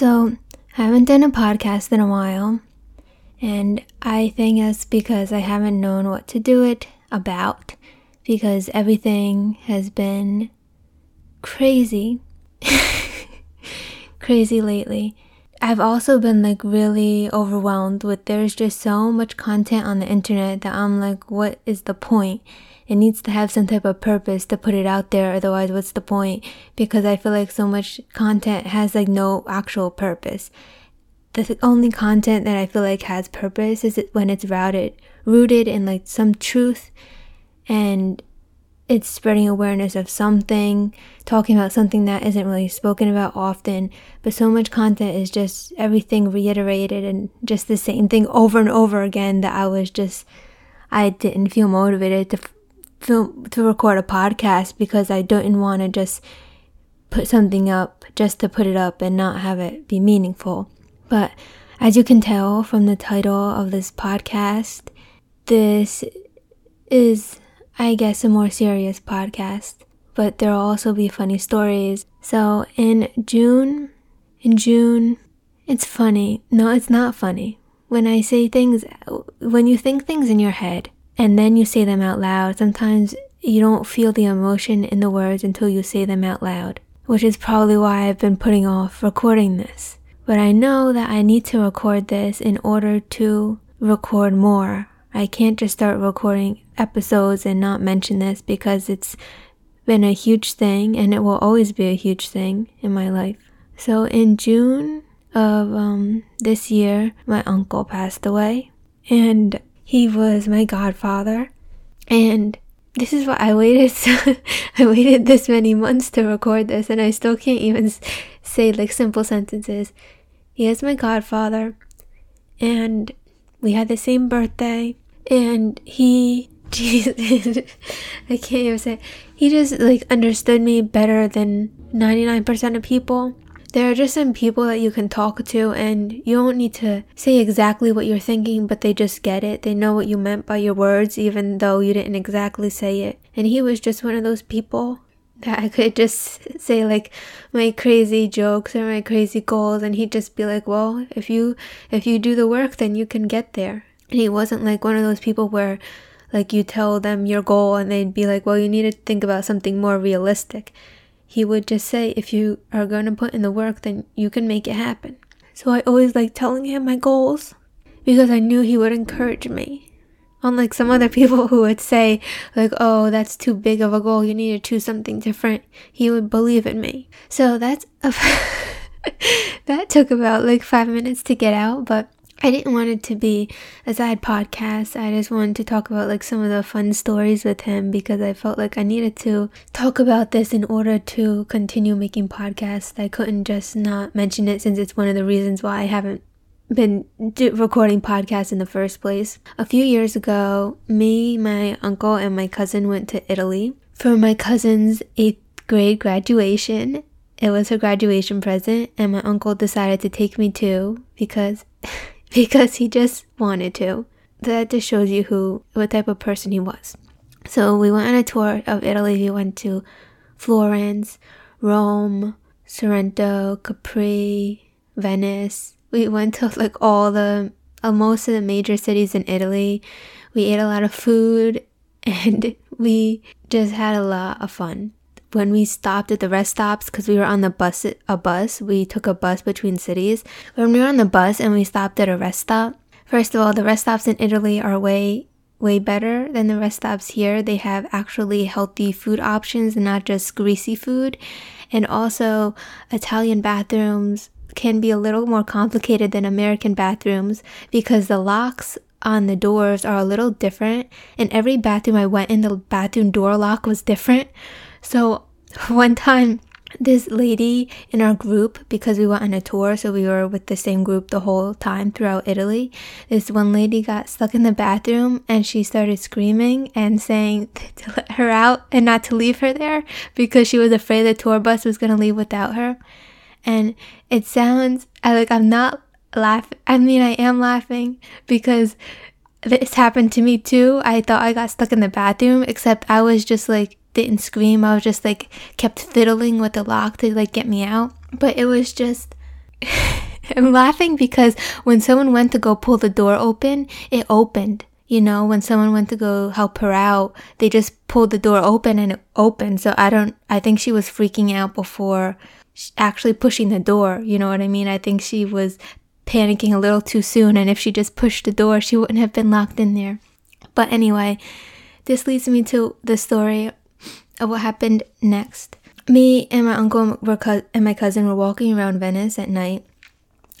So, I haven't done a podcast in a while, and I think that's because I haven't known what to do it about because everything has been crazy. crazy lately. I've also been like really overwhelmed with there's just so much content on the internet that I'm like, what is the point? It needs to have some type of purpose to put it out there, otherwise, what's the point? Because I feel like so much content has like no actual purpose. The only content that I feel like has purpose is when it's rooted, rooted in like some truth and it's spreading awareness of something, talking about something that isn't really spoken about often, but so much content is just everything reiterated and just the same thing over and over again that I was just, I didn't feel motivated to film, to record a podcast because I didn't want to just put something up just to put it up and not have it be meaningful. But as you can tell from the title of this podcast, this is I guess, a more serious podcast, but there'll also be funny stories. So in June, in June, it's funny. No, it's not funny. When I say things, when you think things in your head and then you say them out loud, sometimes you don't feel the emotion in the words until you say them out loud, which is probably why I've been putting off recording this. But I know that I need to record this in order to record more I can't just start recording episodes and not mention this because it's been a huge thing and it will always be a huge thing in my life. So in June of um, this year, my uncle passed away and he was my godfather. And this is why I waited. So, I waited this many months to record this, and I still can't even say like simple sentences. He is my godfather, and we had the same birthday and he Jesus, I can't even say he just like understood me better than 99% of people. There are just some people that you can talk to and you don't need to say exactly what you're thinking, but they just get it. They know what you meant by your words, even though you didn't exactly say it. And he was just one of those people that I could just say like my crazy jokes or my crazy goals and he'd just be like, "Well, if you if you do the work, then you can get there." And he wasn't like one of those people where like you tell them your goal and they'd be like, "Well, you need to think about something more realistic." He would just say, "If you are going to put in the work, then you can make it happen." So I always like telling him my goals because I knew he would encourage me. Unlike some other people who would say, like, oh, that's too big of a goal, you need to choose something different, he would believe in me. So that's a that took about like five minutes to get out, but I didn't want it to be a sad podcast. I just wanted to talk about like some of the fun stories with him because I felt like I needed to talk about this in order to continue making podcasts. I couldn't just not mention it since it's one of the reasons why I haven't been do- recording podcasts in the first place. A few years ago, me, my uncle, and my cousin went to Italy for my cousin's eighth grade graduation. It was her graduation present, and my uncle decided to take me too because because he just wanted to. That just shows you who, what type of person he was. So we went on a tour of Italy. We went to Florence, Rome, Sorrento, Capri, Venice. We went to like all the, uh, most of the major cities in Italy. We ate a lot of food and we just had a lot of fun when we stopped at the rest stops because we were on the bus a bus we took a bus between cities. When we were on the bus and we stopped at a rest stop first of all the rest stops in italy are way way better than the rest stops here. They have actually healthy food options and not just greasy food. And also italian bathrooms can be a little more complicated than american bathrooms because the locks on the doors are a little different. And every bathroom i went in the bathroom door lock was different so one time, this lady in our group, because we went on a tour, so we were with the same group the whole time throughout Italy, this one lady got stuck in the bathroom and she started screaming and saying to let her out and not to leave her there because she was afraid the tour bus was going to leave without her. And it sounds like I'm not laughing. I mean, I am laughing because this happened to me too. I thought I got stuck in the bathroom, except I was just like didn't scream. I was just like kept fiddling with the lock to like get me out. But it was just I'm laughing because when someone went to go pull the door open, it opened. You know, when someone went to go help her out, they just pulled the door open and it opened. So I don't, I think she was freaking out before actually pushing the door. You know what I mean? I think she was panicking a little too soon. And if she just pushed the door, she wouldn't have been locked in there. But anyway, this leads me to the story of what happened next. Me and my uncle were co- and my cousin were walking around Venice at night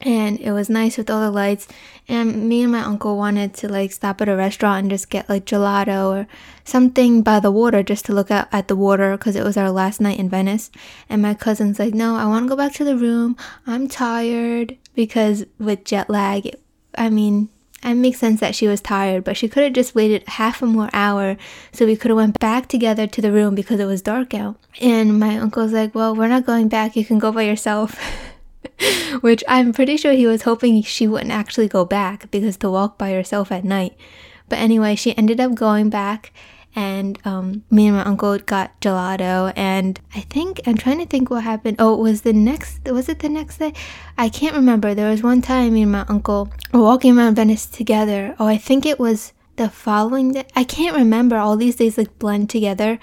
and it was nice with all the lights and me and my uncle wanted to like stop at a restaurant and just get like gelato or something by the water just to look out at the water because it was our last night in venice and my cousin's like no i want to go back to the room i'm tired because with jet lag i mean it makes sense that she was tired but she could have just waited half a more hour so we could have went back together to the room because it was dark out. And my uncle's like well we're not going back. You can go by yourself. Which I'm pretty sure he was hoping she wouldn't actually go back because to walk by herself at night. But anyway, she ended up going back and um, me and my uncle got gelato and i think i'm trying to think what happened. Oh it was the next was it the next day? I can't remember. There was one time me and my uncle were walking around venice together. Oh i think it was the following day. I can't remember. All these days like blend together.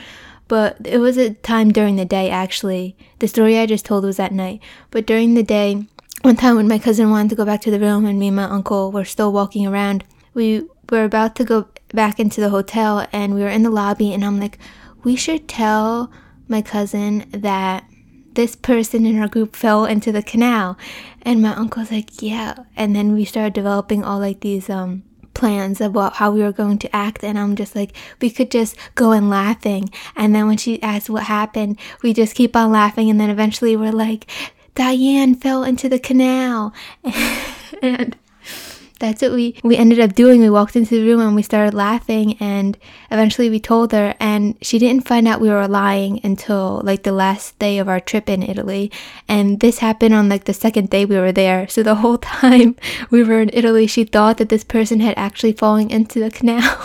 But it was a time during the day actually. The story I just told was at night, but during the day, one time when my cousin wanted to go back to the room and me and my uncle were still walking around, we were about to go back into the hotel and we were in the lobby and I'm like, we should tell my cousin that this person in our group fell into the canal. And my uncle's like, yeah. And then we started developing all like these um plans about how we were going to act and I'm just like we could just go in laughing and then when she asked what happened we just keep on laughing and then eventually we're like Diane fell into the canal and that's what we we ended up doing. We walked into the room and we started laughing and eventually we told her and she didn't find out we were lying until like the last day of our trip in italy. And this happened on like the second day we were there. So the whole time we were in italy she thought that this person had actually fallen into the canal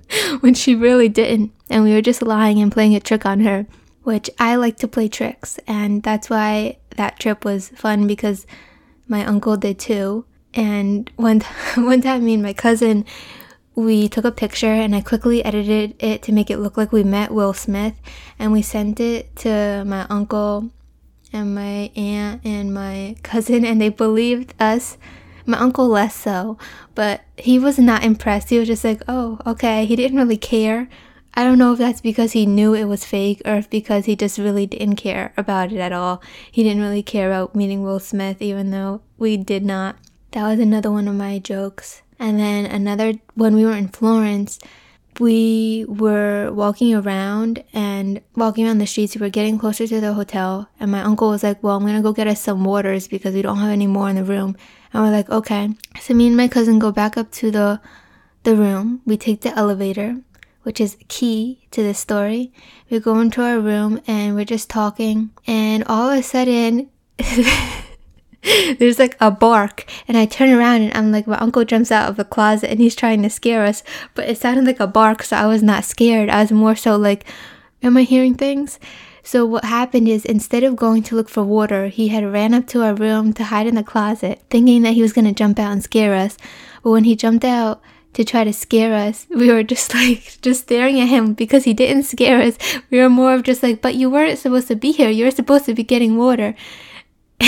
when she really didn't. And we were just lying and playing a trick on her which i like to play tricks. And that's why that trip was fun because my uncle did too and one one time, me and my cousin, we took a picture, and I quickly edited it to make it look like we met Will Smith, and we sent it to my uncle and my aunt and my cousin, and they believed us. My uncle less so, but he was not impressed. He was just like, "Oh, okay." He didn't really care. I don't know if that's because he knew it was fake or if because he just really didn't care about it at all. He didn't really care about meeting Will Smith, even though we did not. That was another one of my jokes. And then another, when we were in Florence, we were walking around and walking around the streets. We were getting closer to the hotel, and my uncle was like, Well, I'm gonna go get us some waters because we don't have any more in the room. And we're like, Okay. So me and my cousin go back up to the the room. We take the elevator, which is key to the story. We go into our room and we're just talking, and all of a sudden there's like a bark and I turn around and I'm like my uncle jumps out of the closet and he's trying to scare us but it sounded like a bark so I was not scared I was more so like am I hearing things so what happened is instead of going to look for water he had ran up to our room to hide in the closet thinking that he was going to jump out and scare us but when he jumped out to try to scare us. We were just like, just staring at him because he didn't scare us. We were more of just like, but you weren't supposed to be here. You were supposed to be getting water.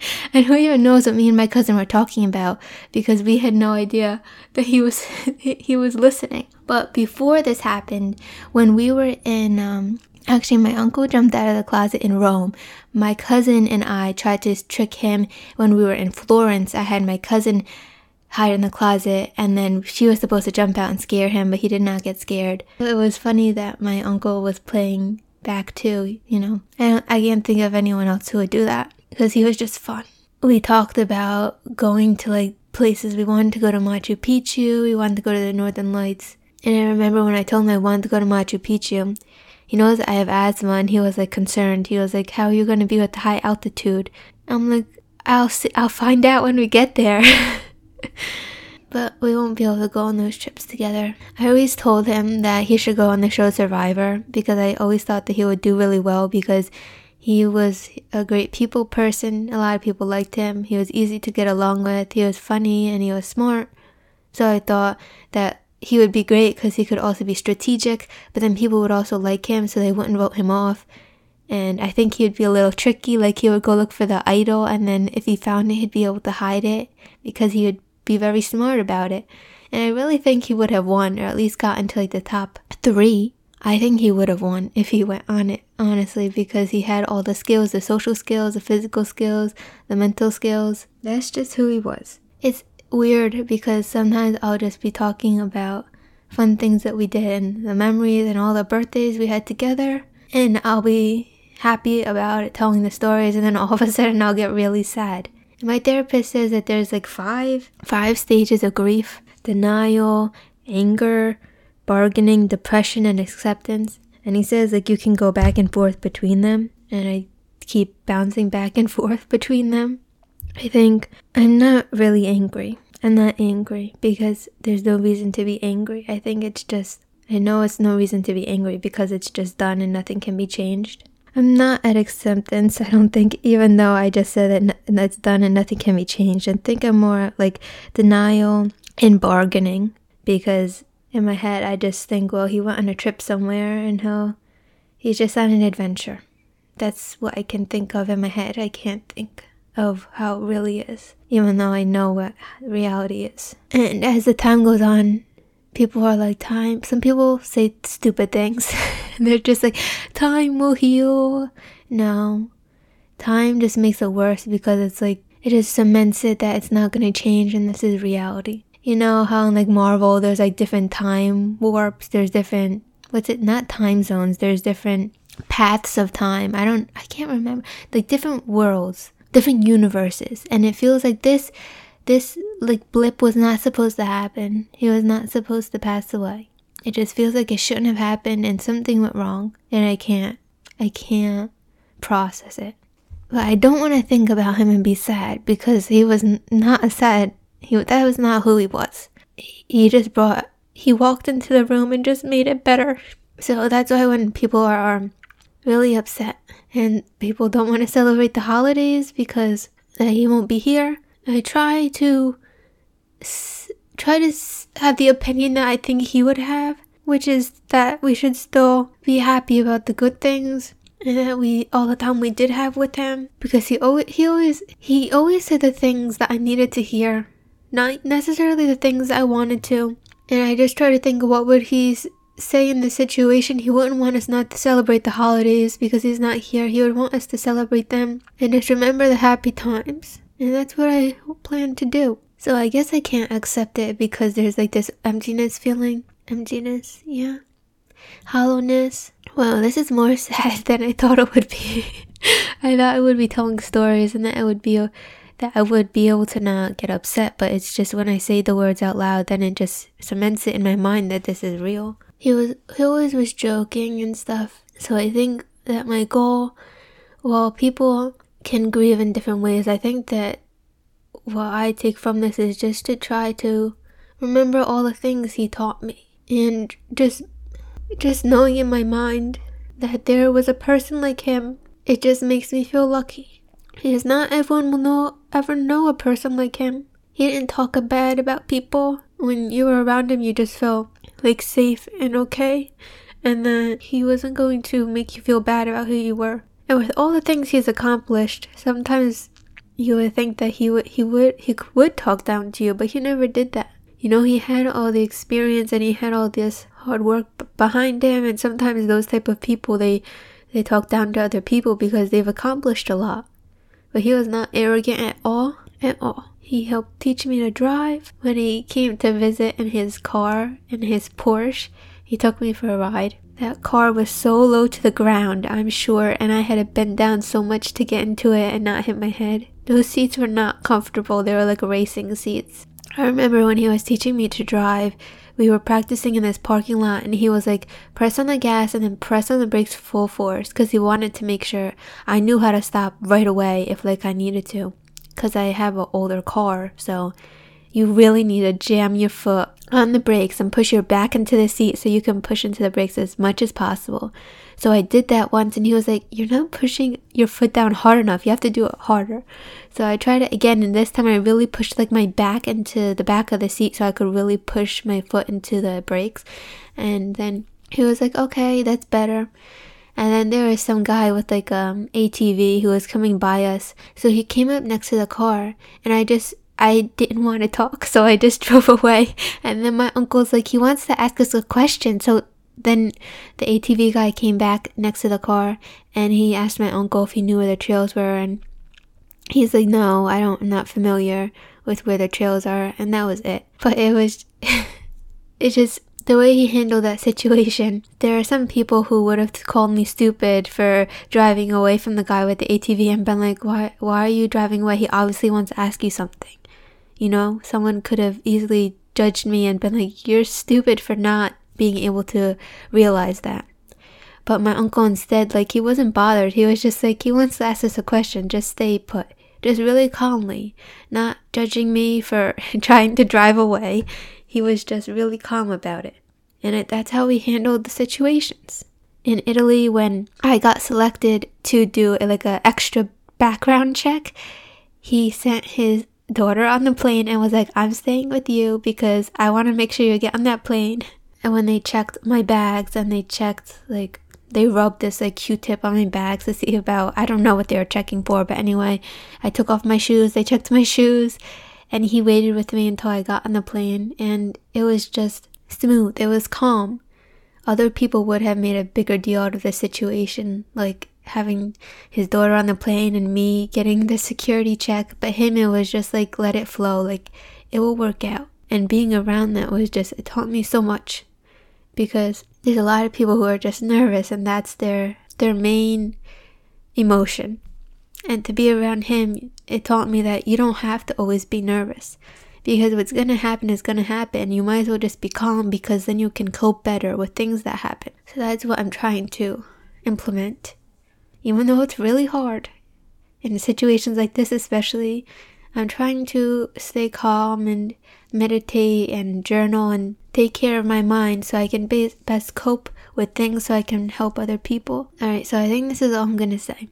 And who even knows what me and my cousin were talking about because we had no idea that he was he was listening. But before this happened, when we were in um, actually my uncle jumped out of the closet in Rome. My cousin and I tried to trick him when we were in Florence. I had my cousin hide in the closet and then she was supposed to jump out and scare him, but he did not get scared. It was funny that my uncle was playing back too, you know. And I can't think of anyone else who would do that because he was just fun. We talked about going to like places. We wanted to go to Machu Picchu, we wanted to go to the Northern Lights. And I remember when I told him I wanted to go to Machu Picchu, he knows I have asthma and he was like concerned. He was like, How are you going to be at the high altitude? I'm like, I'll see, I'll find out when we get there. but we won't be able to go on those trips together. I always told him that he should go on the show Survivor because I always thought that he would do really well because He was a great people person. A lot of people liked him. He was easy to get along with. He was funny and he was smart. So I thought that he would be great because he could also be strategic, but then people would also like him so they wouldn't vote him off. And I think he would be a little tricky, like he would go look for the idol, and then if he found it, he'd be able to hide it because he would be very smart about it. And I really think he would have won, or at least got into like the top three. I think he would have won if he went on it, honestly, because he had all the skills the social skills, the physical skills, the mental skills. That's just who he was. It's weird because sometimes I'll just be talking about fun things that we did and the memories and all the birthdays we had together, and I'll be happy about it, telling the stories, and then all of a sudden I'll get really sad. My therapist says that there's like five five stages of grief: denial, anger, bargaining, depression, and acceptance. And he says like you can go back and forth between them, and I keep bouncing back and forth between them. I think I'm not really angry. I'm not angry because there's no reason to be angry. I think it's just I know it's no reason to be angry because it's just done and nothing can be changed. I'm not at acceptance. I don't think, even though I just said that that's done and nothing can be changed. I think I'm more like denial and bargaining because in my head I just think, well, he went on a trip somewhere and he'll he's just on an adventure. That's what I can think of in my head. I can't think of how it really is, even though I know what reality is. And as the time goes on, people are like, time. Some people say stupid things. they're just like, time will heal. No. Time just makes it worse because it's like, it just cements it that it's not gonna change and this is reality. You know how in like Marvel, there's like different time warps, there's different, what's it, not time zones, there's different paths of time. I don't, I can't remember. Like different worlds, different universes. And it feels like this this like blip was not supposed to happen. He was not supposed to pass away. It just feels like it shouldn't have happened and something went wrong and I can't I can't process it. But I don't want to think about him and be sad because he was not a sad. He that was not who he was. He just brought he walked into the room and just made it better. So that's why when people are um, really upset and people don't want to celebrate the holidays because uh, he won't be here, I try to s- try to s- have the opinion that I think he would have, which is that we should still be happy about the good things and that we all the time we did have with him because he always he always he always said the things that I needed to hear, not necessarily the things I wanted to. And I just try to think what would he say in the situation. He wouldn't want us not to celebrate the holidays because he's not here. He would want us to celebrate them and just remember the happy times. And that's what I plan to do. So I guess I can't accept it because there's like this emptiness feeling. Emptiness, yeah. Hollowness. Well, this is more sad than I thought it would be. I thought I would be telling stories and that I would be that I would be able to not get upset, but it's just when I say the words out loud, then it just cements it in my mind that this is real. He was he always was joking and stuff. So I think that my goal, well, people can grieve in different ways. I think that what I take from this is just to try to remember all the things he taught me and just just knowing in my mind that there was a person like him it just makes me feel lucky because not everyone will know ever know a person like him he didn't talk bad about people when you were around him you just felt like safe and okay and that he wasn't going to make you feel bad about who you were and with all the things he's accomplished, sometimes you would think that he would he would he would talk down to you, but he never did that. You know, he had all the experience and he had all this hard work behind him, and sometimes those type of people they they talk down to other people because they've accomplished a lot. But he was not arrogant at all, at all. He helped teach me to drive. When he came to visit in his car, in his Porsche, he took me for a ride. That car was so low to the ground, I'm sure, and I had to bend down so much to get into it and not hit my head. Those seats were not comfortable, they were like racing seats. I remember when he was teaching me to drive, we were practicing in this parking lot and he was like, press on the gas and then press on the brakes full force because he wanted to make sure I knew how to stop right away if like I needed to because I have an older car. So you really need to jam your foot on the brakes and push your back into the seat so you can push into the brakes as much as possible. So I did that once and he was like, You're not pushing your foot down hard enough. You have to do it harder. So I tried it again and this time I really pushed like my back into the back of the seat so I could really push my foot into the brakes. And then he was like, Okay, that's better. And then there was some guy with like um ATV who was coming by us. So he came up next to the car and I just I didn't want to talk, so I just drove away. And then my uncle's like, he wants to ask us a question. So then the ATV guy came back next to the car and he asked my uncle if he knew where the trails were. And he's like, no, I don't, I'm not familiar with where the trails are. And that was it. But it was, it just, the way he handled that situation, there are some people who would have called me stupid for driving away from the guy with the ATV and been like, why, why are you driving away? He obviously wants to ask you something. You know, someone could have easily judged me and been like, you're stupid for not being able to realize that. But my uncle instead, like, he wasn't bothered. He was just like, he wants to ask us a question. Just stay put. Just really calmly, not judging me for trying to drive away. He was just really calm about it. And it, that's how we handled the situations. In Italy, when I got selected to do like an extra background check, he sent his daughter on the plane and was like, I'm staying with you because I want to make sure you get on that plane. And when they checked my bags and they checked, like, they rubbed this like q-tip on my bags to see about i don't know what they were checking for but anyway i took off my shoes they checked my shoes and he waited with me until i got on the plane and it was just smooth. It was calm. Other people would have made a bigger deal out of the situation, like having his daughter on the plane and me getting the security check. But him, it was just like, let it flow. Like, it will work out. And being around that was just, it taught me so much. Because there's a lot of people who are just nervous and that's their, their main emotion. And to be around him, it taught me that you don't have to always be nervous because what's going to happen is going to happen. You might as well just be calm because then you can cope better with things that happen. So that's what I'm trying to implement. Even though it's really hard, in situations like this especially, I'm trying to stay calm and meditate and journal and take care of my mind so I can best cope with things so I can help other people. Alright, so I think this is all I'm gonna say.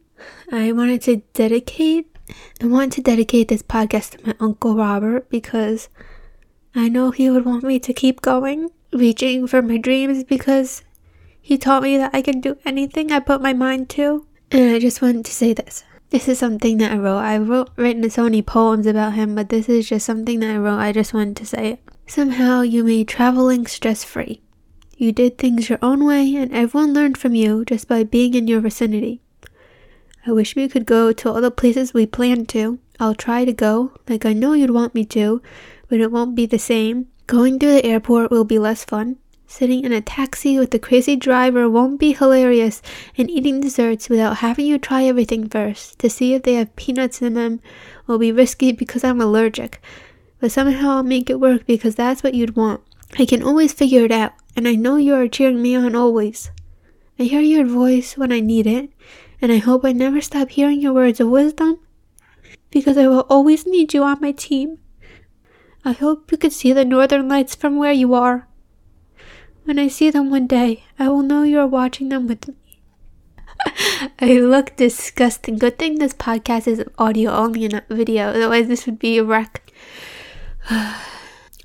I wanted to dedicate I wanted to dedicate this podcast to my Uncle Robert because I know he would want me to keep going, reaching for my dreams because he taught me that I can do anything I put my mind to. And I just wanted to say this. This is something that I wrote. I wrote written so many poems about him, but this is just something that I wrote. I just wanted to say it. Somehow you made traveling stress free. You did things your own way, and everyone learned from you just by being in your vicinity. I wish we could go to all the places we planned to. I'll try to go, like I know you'd want me to, but it won't be the same. Going through the airport will be less fun. Sitting in a taxi with a crazy driver won't be hilarious, and eating desserts without having you try everything first to see if they have peanuts in them will be risky because I'm allergic. But somehow I'll make it work because that's what you'd want. I can always figure it out, and I know you are cheering me on always. I hear your voice when I need it, and I hope I never stop hearing your words of wisdom because I will always need you on my team. I hope you can see the northern lights from where you are. When I see them one day, I will know you are watching them with me. I look disgusting. Good thing this podcast is audio only and not video, otherwise, this would be a wreck. I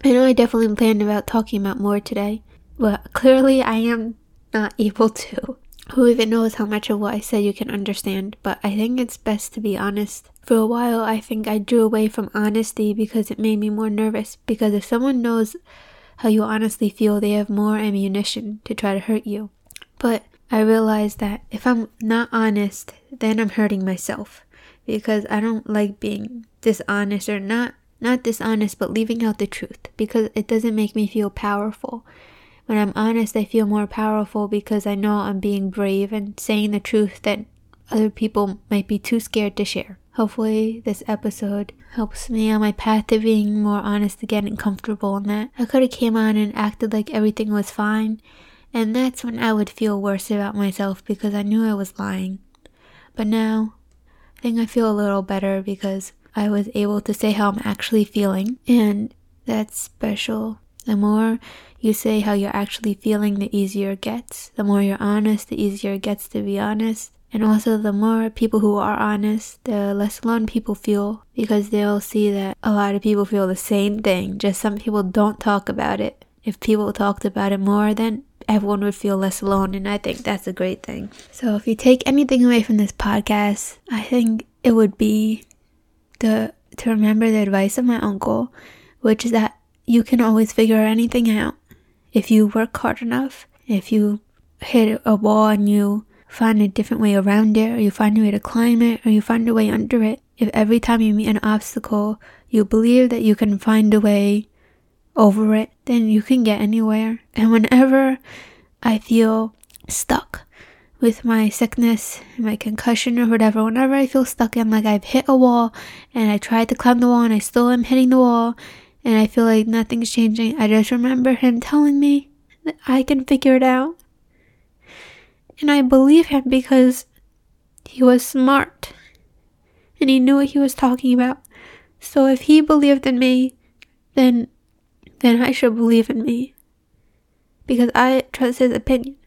know I definitely planned about talking about more today, but clearly I am not able to. Who even knows how much of what I said you can understand, but I think it's best to be honest. For a while, I think I drew away from honesty because it made me more nervous. Because if someone knows how you honestly feel, they have more ammunition to try to hurt you. But I realize that if I'm not honest, then I'm hurting myself. Because I don't like being dishonest or not not dishonest, but leaving out the truth because it doesn't make me feel powerful. When I'm honest, I feel more powerful because I know I'm being brave and saying the truth that other people might be too scared to share. Hopefully, this episode helps me on my path to being more honest again and comfortable in that. I could have came on and acted like everything was fine, and that's when I would feel worse about myself because I knew I was lying. But now, I think I feel a little better because I was able to say how I'm actually feeling, and that's special The more you say how you're actually feeling, the easier it gets. The more you're honest, the easier it gets to be honest. And also, the more people who are honest, the less alone people feel because they'll see that a lot of people feel the same thing, just some people don't talk about it. If people talked about it more, then everyone would feel less alone, and I think that's a great thing. So, if you take anything away from this podcast, I think it would be the to remember the advice of my uncle, which is that you can always figure anything out if you work hard enough. If you hit a wall and you find a different way around it, or you find a way to climb it, or you find a way under it. If every time you meet an obstacle, you believe that you can find a way over it, then you can get anywhere. And whenever I feel stuck with my sickness, my concussion, or whatever, whenever I feel stuck and like I've hit a wall and I tried to climb the wall and I still am hitting the wall and I feel like nothing's changing, I just remember him telling me that I can figure it out. And I believe him because he was smart and he knew what he was talking about. So if he believed in me, then then I should believe in me. Because I trust his opinion.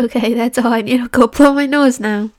Okay, that's all I need to go blow my nose now.